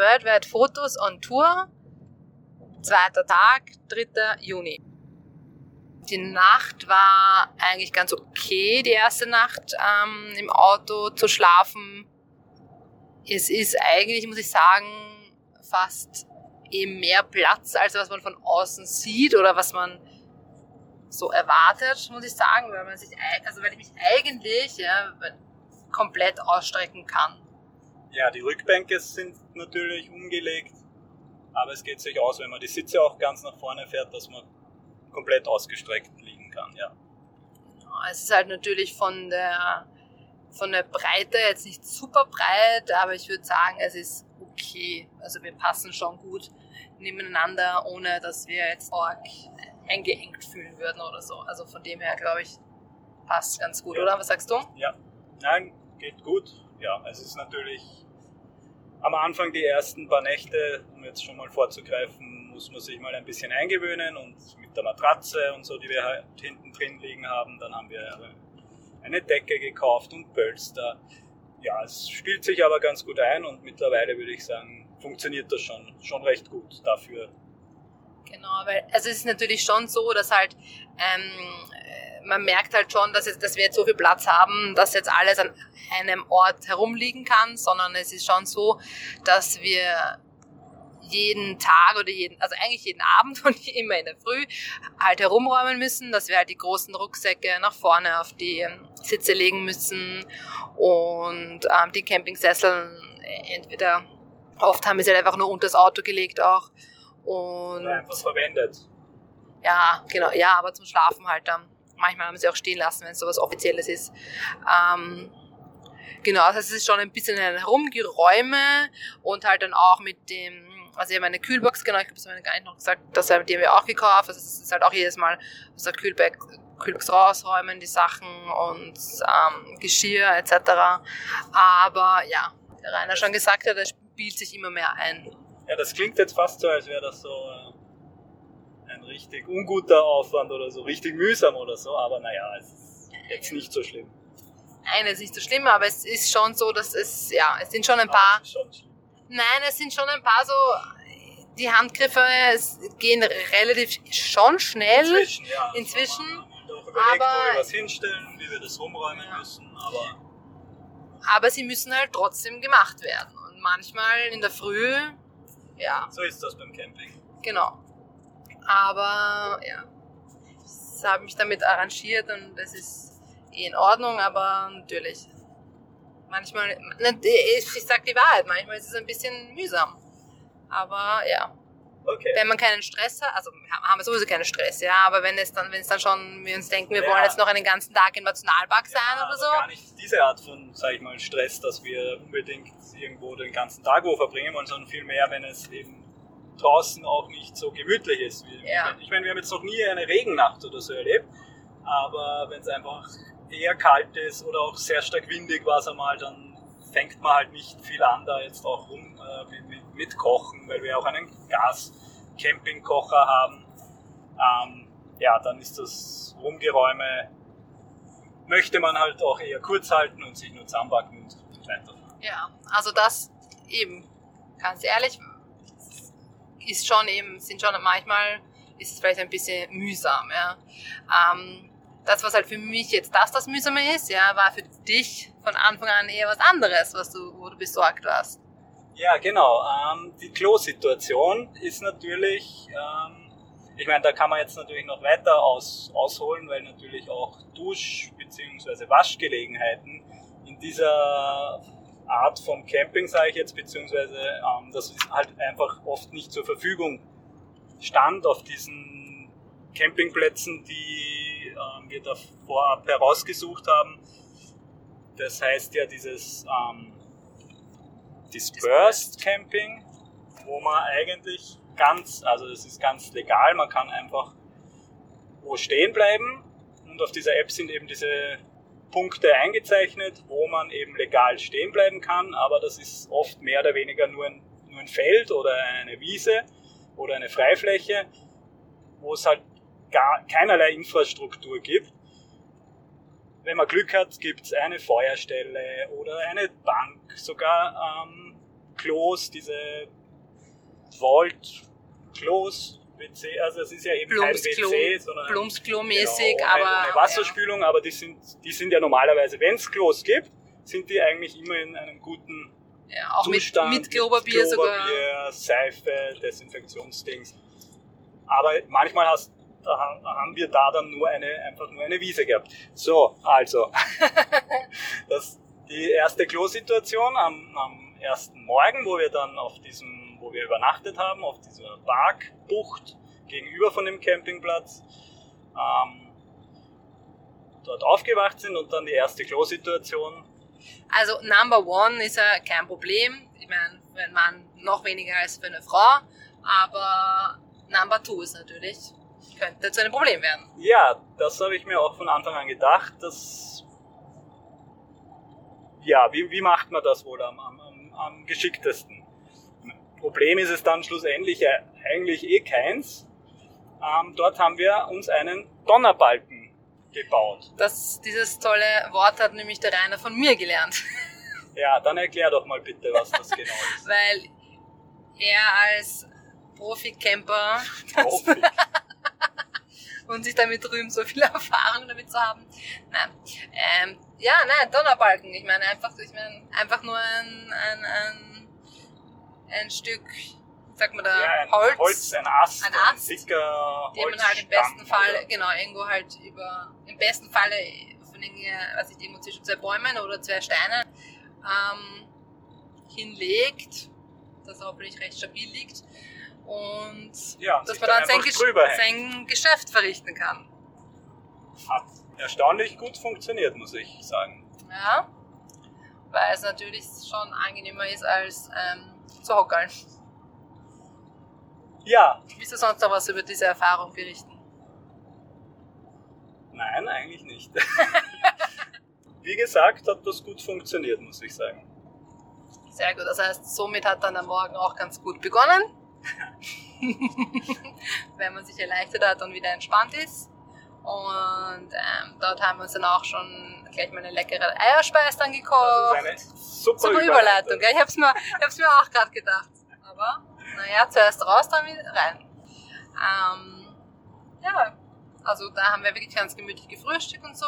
Worldwide Fotos on Tour. Zweiter Tag, 3. Juni. Die Nacht war eigentlich ganz okay, die erste Nacht ähm, im Auto zu schlafen. Es ist eigentlich, muss ich sagen, fast eben mehr Platz, als was man von außen sieht oder was man so erwartet, muss ich sagen, weil man sich, also weil ich mich eigentlich ja, komplett ausstrecken kann. Ja, die Rückbänke sind natürlich umgelegt, aber es geht sich aus, wenn man die Sitze auch ganz nach vorne fährt, dass man komplett ausgestreckt liegen kann, ja. Es ist halt natürlich von der, von der Breite jetzt nicht super breit, aber ich würde sagen, es ist okay. Also wir passen schon gut nebeneinander, ohne dass wir jetzt arg eingeengt fühlen würden oder so. Also von dem her, glaube ich, passt ganz gut, ja. oder? Was sagst du? Ja, nein, geht gut. Ja, es ist natürlich am Anfang die ersten paar Nächte, um jetzt schon mal vorzugreifen, muss man sich mal ein bisschen eingewöhnen und mit der Matratze und so, die wir halt hinten drin liegen haben, dann haben wir eine Decke gekauft und Pölster. Ja, es spielt sich aber ganz gut ein und mittlerweile würde ich sagen, funktioniert das schon, schon recht gut dafür. Genau, weil also es ist natürlich schon so, dass halt ähm, man merkt halt schon, dass, jetzt, dass wir jetzt so viel Platz haben, dass jetzt alles an einem Ort herumliegen kann, sondern es ist schon so, dass wir jeden Tag oder jeden, also eigentlich jeden Abend und immer in der Früh halt herumräumen müssen, dass wir halt die großen Rucksäcke nach vorne auf die Sitze legen müssen und ähm, die Campingsessel entweder oft haben wir sie halt einfach nur unter das Auto gelegt auch und oder einfach verwendet. Ja, genau, ja, aber zum Schlafen halt dann. Manchmal haben sie auch stehen lassen, wenn es sowas Offizielles ist. Ähm, genau, das heißt, es ist schon ein bisschen ein Herumgeräume und halt dann auch mit dem, also ich habe eine Kühlbox, genau, ich habe es mir gar nicht noch gesagt, das haben wir auch gekauft. Also es ist halt auch jedes Mal aus der Kühlbox, Kühlbox rausräumen, die Sachen und ähm, Geschirr etc. Aber ja, der Rainer schon gesagt hat, es spielt sich immer mehr ein. Ja, das klingt jetzt fast so, als wäre das so äh, ein richtig unguter Aufwand oder so, richtig mühsam oder so, aber naja, es ist jetzt nicht so schlimm. Nein, es ist nicht so schlimm, aber es ist schon so, dass es, ja, es sind schon ein paar. Nein, es sind schon ein paar so, die Handgriffe gehen relativ schon schnell inzwischen. Ja, inzwischen überlegt, aber, wo wir was hinstellen, wie wir das rumräumen ja. müssen, aber. Aber sie müssen halt trotzdem gemacht werden. Und manchmal in der Früh ja. So ist das beim Camping. Genau. Aber ja, ich habe mich damit arrangiert und das ist eh in Ordnung, aber natürlich. Manchmal, ich sag die Wahrheit, manchmal ist es ein bisschen mühsam. Aber ja. Okay. Wenn man keinen Stress hat, also haben wir sowieso keinen Stress, ja, aber wenn es dann, wenn es dann schon, wir uns denken, wir ja. wollen jetzt noch einen ganzen Tag im Nationalpark sein ja, oder so. Gar nicht diese Art von, sag ich mal, Stress, dass wir unbedingt irgendwo den ganzen Tag wo verbringen wollen, sondern vielmehr, wenn es eben draußen auch nicht so gemütlich ist. Ja. Ich meine, wir haben jetzt noch nie eine Regennacht oder so erlebt, aber wenn es einfach eher kalt ist oder auch sehr stark windig war es einmal, dann fängt man halt nicht viel an, da jetzt auch rum äh, mit, mit, mit, Kochen, weil wir auch einen Gas-Campingkocher haben. Ähm, ja, dann ist das Rumgeräume, möchte man halt auch eher kurz halten und sich nur zusammenbacken und weiterfahren. Ja, also das eben, ganz ehrlich, ist schon eben, sind schon manchmal, ist es vielleicht ein bisschen mühsam, ja. Ähm, das, was halt für mich jetzt das, das Mühsame ist, ja, war für dich von Anfang an eher was anderes, was du, wo du besorgt warst. Ja, genau. Ähm, die Klo-Situation ist natürlich, ähm, ich meine, da kann man jetzt natürlich noch weiter aus, ausholen, weil natürlich auch Dusch- bzw. Waschgelegenheiten in dieser Art von Camping, sage ich jetzt, beziehungsweise ähm, das ist halt einfach oft nicht zur Verfügung stand auf diesen Campingplätzen, die ähm, wir da vorab herausgesucht haben. Das heißt ja dieses ähm, Dispersed Camping, wo man eigentlich ganz, also es ist ganz legal, man kann einfach wo stehen bleiben und auf dieser App sind eben diese Punkte eingezeichnet, wo man eben legal stehen bleiben kann, aber das ist oft mehr oder weniger nur ein, nur ein Feld oder eine Wiese oder eine Freifläche, wo es halt gar keinerlei Infrastruktur gibt. Wenn man Glück hat, gibt es eine Feuerstelle oder eine Bank, sogar ähm, Klos, diese Vault Klos, WC, also es ist ja eben kein WC, sondern Plumpsklo-mäßig, genau, aber eine Wasserspülung, ja. aber die sind, die sind ja normalerweise, wenn es Klos gibt, sind die eigentlich immer in einem guten ja, auch Zustand, mit, mit Klopapier, sogar. Seife, Desinfektionsdings. Aber manchmal hast, da haben wir da dann nur eine, einfach nur eine Wiese gehabt. So, also, das, die erste Klosituation am, am ersten Morgen, wo wir dann auf diesem, wo wir übernachtet haben, auf dieser Parkbucht gegenüber von dem Campingplatz, ähm, dort aufgewacht sind und dann die erste Klosituation. Also Number One ist ja kein Problem. Ich meine, für einen Mann noch weniger als für eine Frau, aber Number Two ist natürlich könnte zu einem Problem werden. Ja, das habe ich mir auch von Anfang an gedacht. Dass, ja, wie, wie macht man das wohl am, am, am geschicktesten? Problem ist es dann schlussendlich eigentlich eh keins. Ähm, dort haben wir uns einen Donnerbalken gebaut. Das, dieses tolle Wort hat nämlich der Rainer von mir gelernt. Ja, dann erklär doch mal bitte, was das genau ist. Weil er als Profi-Camper Profi. und sich damit rühmen, so viel Erfahrung damit zu haben. Nein. Ähm, ja, nein, Donnerbalken. Ich meine einfach, ich meine einfach nur ein, ein, ein, ein Stück, sag mal da, ja, ein Holz, Holz, ein Ast, ein ein, Ast, dicker den man halt im besten Fall, oder- genau, irgendwo halt über, im besten Falle von irgendwie, weiß ich, irgendwo zwischen zwei Bäumen oder zwei Steinen ähm, hinlegt, das hoffentlich recht stabil liegt und Ja, dass man dann sein, Gesch sein Geschäft verrichten kann. Hat erstaunlich gut funktioniert, muss ich sagen. Ja, weil es natürlich schon angenehmer ist als ähm, zu hockeln. Ja, Willst du sonst noch was über diese Erfahrung berichten? nein, eigentlich nicht. Wie gesagt, hat das gut funktioniert, muss ich sagen. Sehr gut, das heißt, somit hat dann der Morgen auch ganz gut begonnen. Wenn man sich erleichtert hat und wieder entspannt ist. Und ähm, dort haben wir uns dann auch schon gleich mal eine leckere Eierspeis dann Das gekocht. ist eine super, Super Überleitung, gell? Ich hab's mir, ich hab's mir auch gerade gedacht. Aber, naja, zuerst raus, dann wieder rein. Ähm, ja, also da haben wir wirklich ganz gemütlich gefrühstückt und so.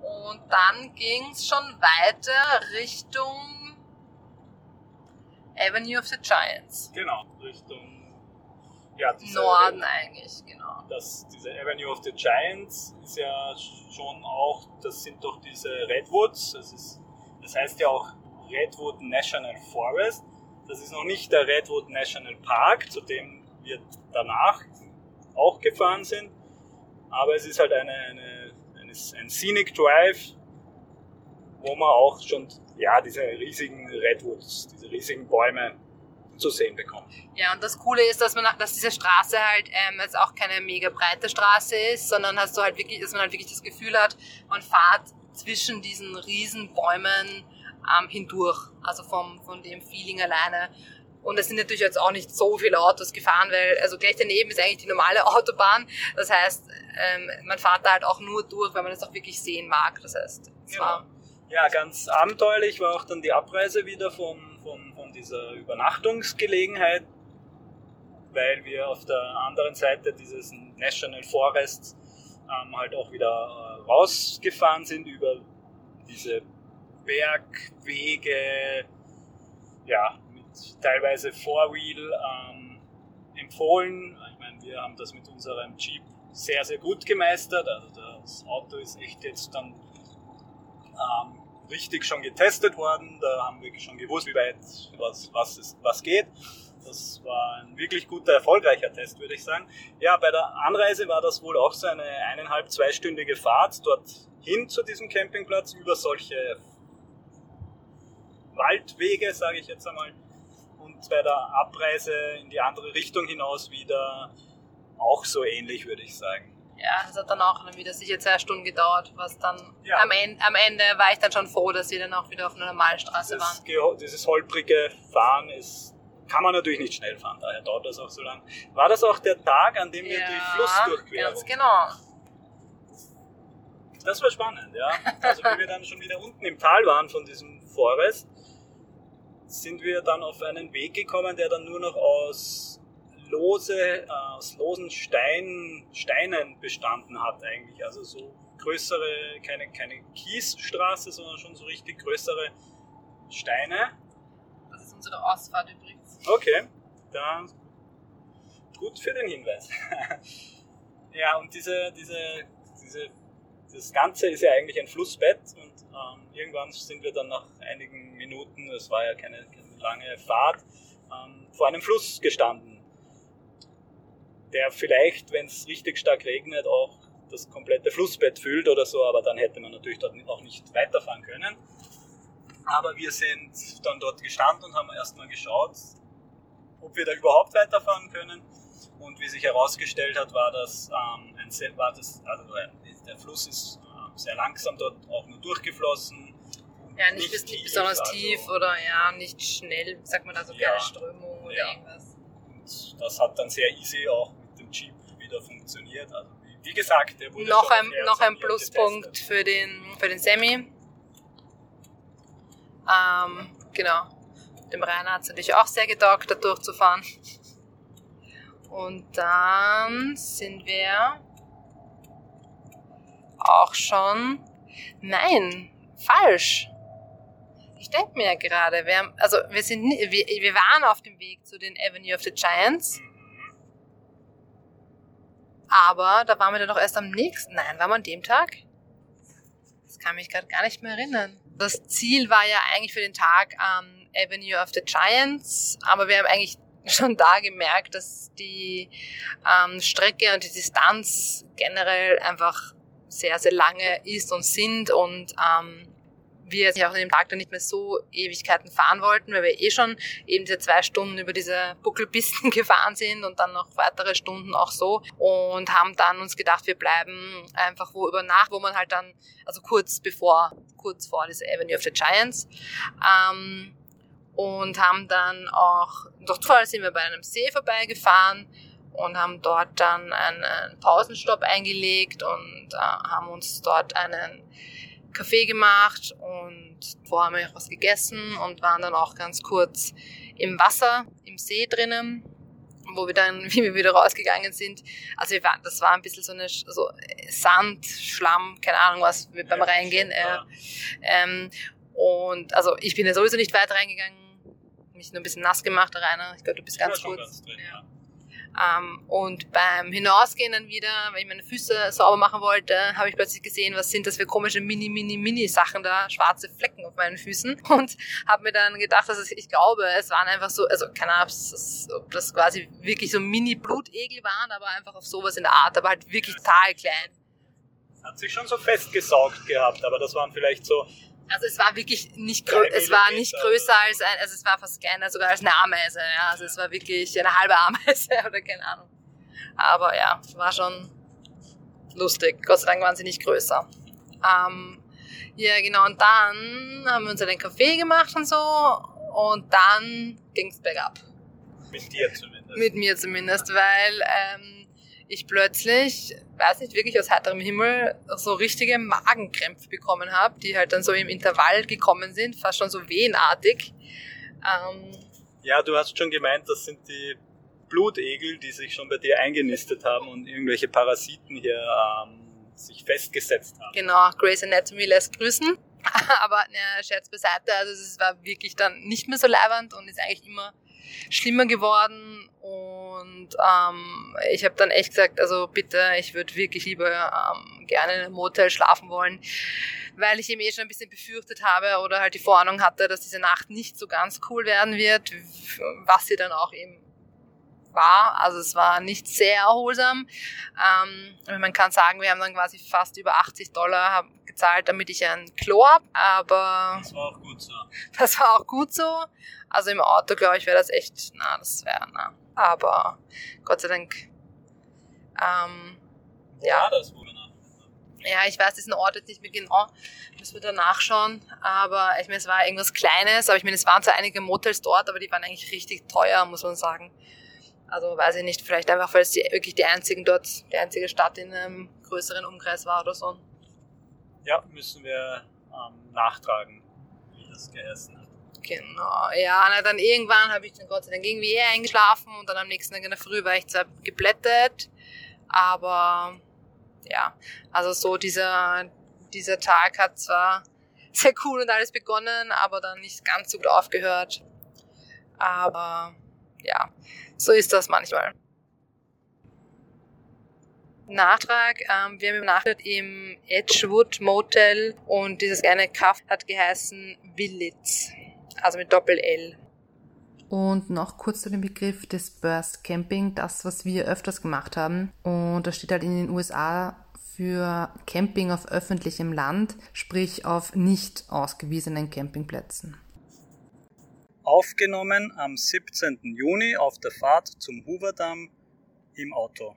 Und dann ging's schon weiter Richtung Avenue of the Giants. Genau, Richtung ja, Norden eigentlich, genau. Das, diese Avenue of the Giants ist ja schon auch, das sind doch diese Redwoods, das, ist, das heißt ja auch Redwood National Forest. Das ist noch nicht der Redwood National Park, zu dem wir danach auch gefahren sind. Aber es ist halt eine, eine, eine, ein Scenic Drive, wo man auch schon ja, diese riesigen Redwoods, diese riesigen Bäume zu sehen bekommt. Ja, und das Coole ist, dass man, dass diese Straße halt ähm, jetzt auch keine mega breite Straße ist, sondern hast du halt wirklich, dass man halt wirklich das Gefühl hat, man fährt zwischen diesen riesen Bäumen ähm, hindurch, also vom, von dem Feeling alleine. Und es sind natürlich jetzt auch nicht so viele Autos gefahren, weil also gleich daneben ist eigentlich die normale Autobahn. Das heißt, ähm, man fährt da halt auch nur durch, wenn man es auch wirklich sehen mag. Das heißt, es Genau. war Ja, ganz abenteuerlich war auch dann die Abreise wieder vom, dieser Übernachtungsgelegenheit, weil wir auf der anderen Seite dieses National Forests ähm, halt auch wieder äh, rausgefahren sind über diese Bergwege, ja, mit teilweise Four-Wheel ähm, empfohlen. Ich meine, wir haben das mit unserem Jeep sehr, sehr gut gemeistert. Also das Auto ist echt jetzt dann ähm, richtig schon getestet worden. Da haben wir schon gewusst, wie weit was, was, ist, was geht. Das war ein wirklich guter, erfolgreicher Test, würde ich sagen. Ja, bei der Anreise war das wohl auch so eine eineinhalb, zweistündige Fahrt dorthin zu diesem Campingplatz über solche Waldwege, sage ich jetzt einmal. Und bei der Abreise in die andere Richtung hinaus wieder auch so ähnlich, würde ich sagen. Ja, das hat dann auch wieder sicher zwei Stunden gedauert, was dann Ja. am, Ende, am Ende war ich dann schon froh, dass wir dann auch wieder auf einer normalen Straße Dieses, waren. dieses holprige Fahren ist, kann man natürlich nicht schnell fahren, daher dauert das auch so lang. War das auch der Tag, an dem wir die Flussdurchquerung? ganz genau. Das war spannend, ja. Also wie wir dann schon wieder unten im Tal waren von diesem Forest, sind wir dann auf einen Weg gekommen, der dann nur noch aus lose, äh, aus losen Stein, Steinen bestanden hat eigentlich. Also so größere, keine, keine Kiesstraße, sondern schon so richtig größere Steine. Das ist unsere Ausfahrt übrigens. Okay, dann gut für den Hinweis. ja, und diese, diese, diese, das Ganze ist ja eigentlich ein Flussbett und ähm, irgendwann sind wir dann nach einigen Minuten, es war ja keine, keine lange Fahrt, ähm, vor einem Fluss gestanden, der vielleicht, wenn es richtig stark regnet, auch das komplette Flussbett füllt oder so, aber dann hätte man natürlich dort auch nicht weiterfahren können. Aber wir sind dann dort gestanden und haben erstmal geschaut, ob wir da überhaupt weiterfahren können. Und wie sich herausgestellt hat, war das, ähm, ein sehr, war das also äh, der Fluss ist äh, sehr langsam dort auch nur durchgeflossen. Ja, nicht, nicht tief, besonders also, tief oder ja, nicht schnell, sagt man da so, keine ja, Strömung oder ja. irgendwas. Und das hat dann sehr easy auch wieder funktioniert. Also wie gesagt, der wurde noch ein, noch ein Pluspunkt für den, für den Semi. Ähm, genau. Dem Rainer hat es natürlich auch sehr getaugt, da durchzufahren. Und dann sind wir auch schon. Nein, falsch. Ich denke mir ja gerade, wir haben, also wir sind, wir, wir waren auf dem Weg zu den Avenue of the Giants. Aber da waren wir dann doch erst am nächsten. Nein, waren wir an dem Tag? Das kann mich gerade gar nicht mehr erinnern. Das Ziel war ja eigentlich für den Tag ähm, Avenue of the Giants, aber wir haben eigentlich schon da gemerkt, dass die ähm, Strecke und die Distanz generell einfach sehr, sehr lange ist und sind und ähm, wir jetzt auch an dem Tag dann nicht mehr so Ewigkeiten fahren wollten, weil wir eh schon eben diese zwei Stunden über diese Buckelpisten gefahren sind und dann noch weitere Stunden auch so und haben dann uns gedacht, wir bleiben einfach wo über Nacht, wo man halt dann, also kurz bevor, kurz vor dieser Avenue of the Giants, ähm, und haben dann auch, durch Zufall sind wir bei einem See vorbeigefahren und haben dort dann einen Pausenstopp eingelegt und äh, haben uns dort einen Kaffee gemacht und vorher haben wir auch was gegessen und waren dann auch ganz kurz im Wasser, im See drinnen, wo wir dann, wie wir wieder rausgegangen sind, also wir waren, das war ein bisschen so eine so Sand, Schlamm, keine Ahnung was beim Reingehen. Äh, ähm, und also ich bin ja sowieso nicht weit reingegangen, mich nur ein bisschen nass gemacht, Rainer. Ich glaube, du bist ganz kurz. Ganz drin, ja. Ähm, und beim Hinausgehen dann wieder, wenn ich meine Füße sauber machen wollte, habe ich plötzlich gesehen, was sind das für komische mini, mini, mini Sachen da, schwarze Flecken auf meinen Füßen und habe mir dann gedacht, dass es, ich glaube, es waren einfach so, also keine Ahnung, ob das quasi wirklich so mini Blutegel waren, aber einfach auf sowas in der Art, aber halt wirklich total klein. Hat sich schon so festgesaugt gehabt, aber das waren vielleicht so also es war wirklich nicht es war nicht größer als ein, also es war fast kleiner sogar als eine Ameise. Ja, also es war wirklich eine halbe Ameise oder keine Ahnung. Aber ja, es war schon lustig. Gott sei Dank waren sie nicht größer. Ähm, ja, genau. Und dann haben wir uns einen Kaffee gemacht und so. Und dann ging's bergab. Mit dir zumindest. Mit mir zumindest, weil ähm, ich plötzlich, weiß nicht, wirklich aus heiterem Himmel so richtige Magenkrämpfe bekommen habe, die halt dann so im Intervall gekommen sind, fast schon so wehenartig. Ähm, ja, du hast schon gemeint, das sind die Blutegel, die sich schon bei dir eingenistet haben und irgendwelche Parasiten hier ähm, sich festgesetzt haben. Genau, Grey's Anatomy lässt grüßen. Aber ne, Scherz beiseite, also es war wirklich dann nicht mehr so leibernd und ist eigentlich immer schlimmer geworden und ähm, ich habe dann echt gesagt, also bitte, ich würde wirklich lieber ähm, gerne in einem Motel schlafen wollen, weil ich eben eh schon ein bisschen befürchtet habe oder halt die Vorahnung hatte, dass diese Nacht nicht so ganz cool werden wird, was sie dann auch eben war. Also es war nicht sehr erholsam. Ähm, man kann sagen, wir haben dann quasi fast über 80 Dollar gezahlt, damit ich ein Klo habe, aber... Das war auch gut so. Das war auch gut so. Also im Auto, glaube ich, wäre das echt, na, das wäre, na. Aber Gott sei Dank, ähm, ja. War das, wo ja, ich weiß diesen Ort jetzt nicht mehr genau, müssen wir da nachschauen. Aber ich meine, es war irgendwas Kleines, aber ich meine, es waren zwar einige Motels dort, aber die waren eigentlich richtig teuer, muss man sagen. Also weiß ich nicht, vielleicht einfach, weil es die, wirklich die einzigen dort, die einzige Stadt in einem größeren Umkreis war oder so. Ja, müssen wir ähm, nachtragen, wie das geheißen hat. Genau, ja, na, dann irgendwann habe ich dann Gott sei Dank irgendwie eher eingeschlafen und dann am nächsten Tag in der Früh war ich zwar geblättet, aber ja, also so dieser, dieser Tag hat zwar sehr cool und alles begonnen, aber dann nicht ganz so gut aufgehört. Aber ja, so ist das manchmal. Nachtrag, ähm, wir haben übernachtet im Edgewood Motel und dieses kleine Kaff hat geheißen Willits, also mit Doppel-L. Und noch kurz zu dem Begriff des Burst Camping, das, was wir öfters gemacht haben. Und das steht halt in den USA für Camping auf öffentlichem Land, sprich auf nicht ausgewiesenen Campingplätzen. Aufgenommen am 17. Juni auf der Fahrt zum Hooverdamm im Auto.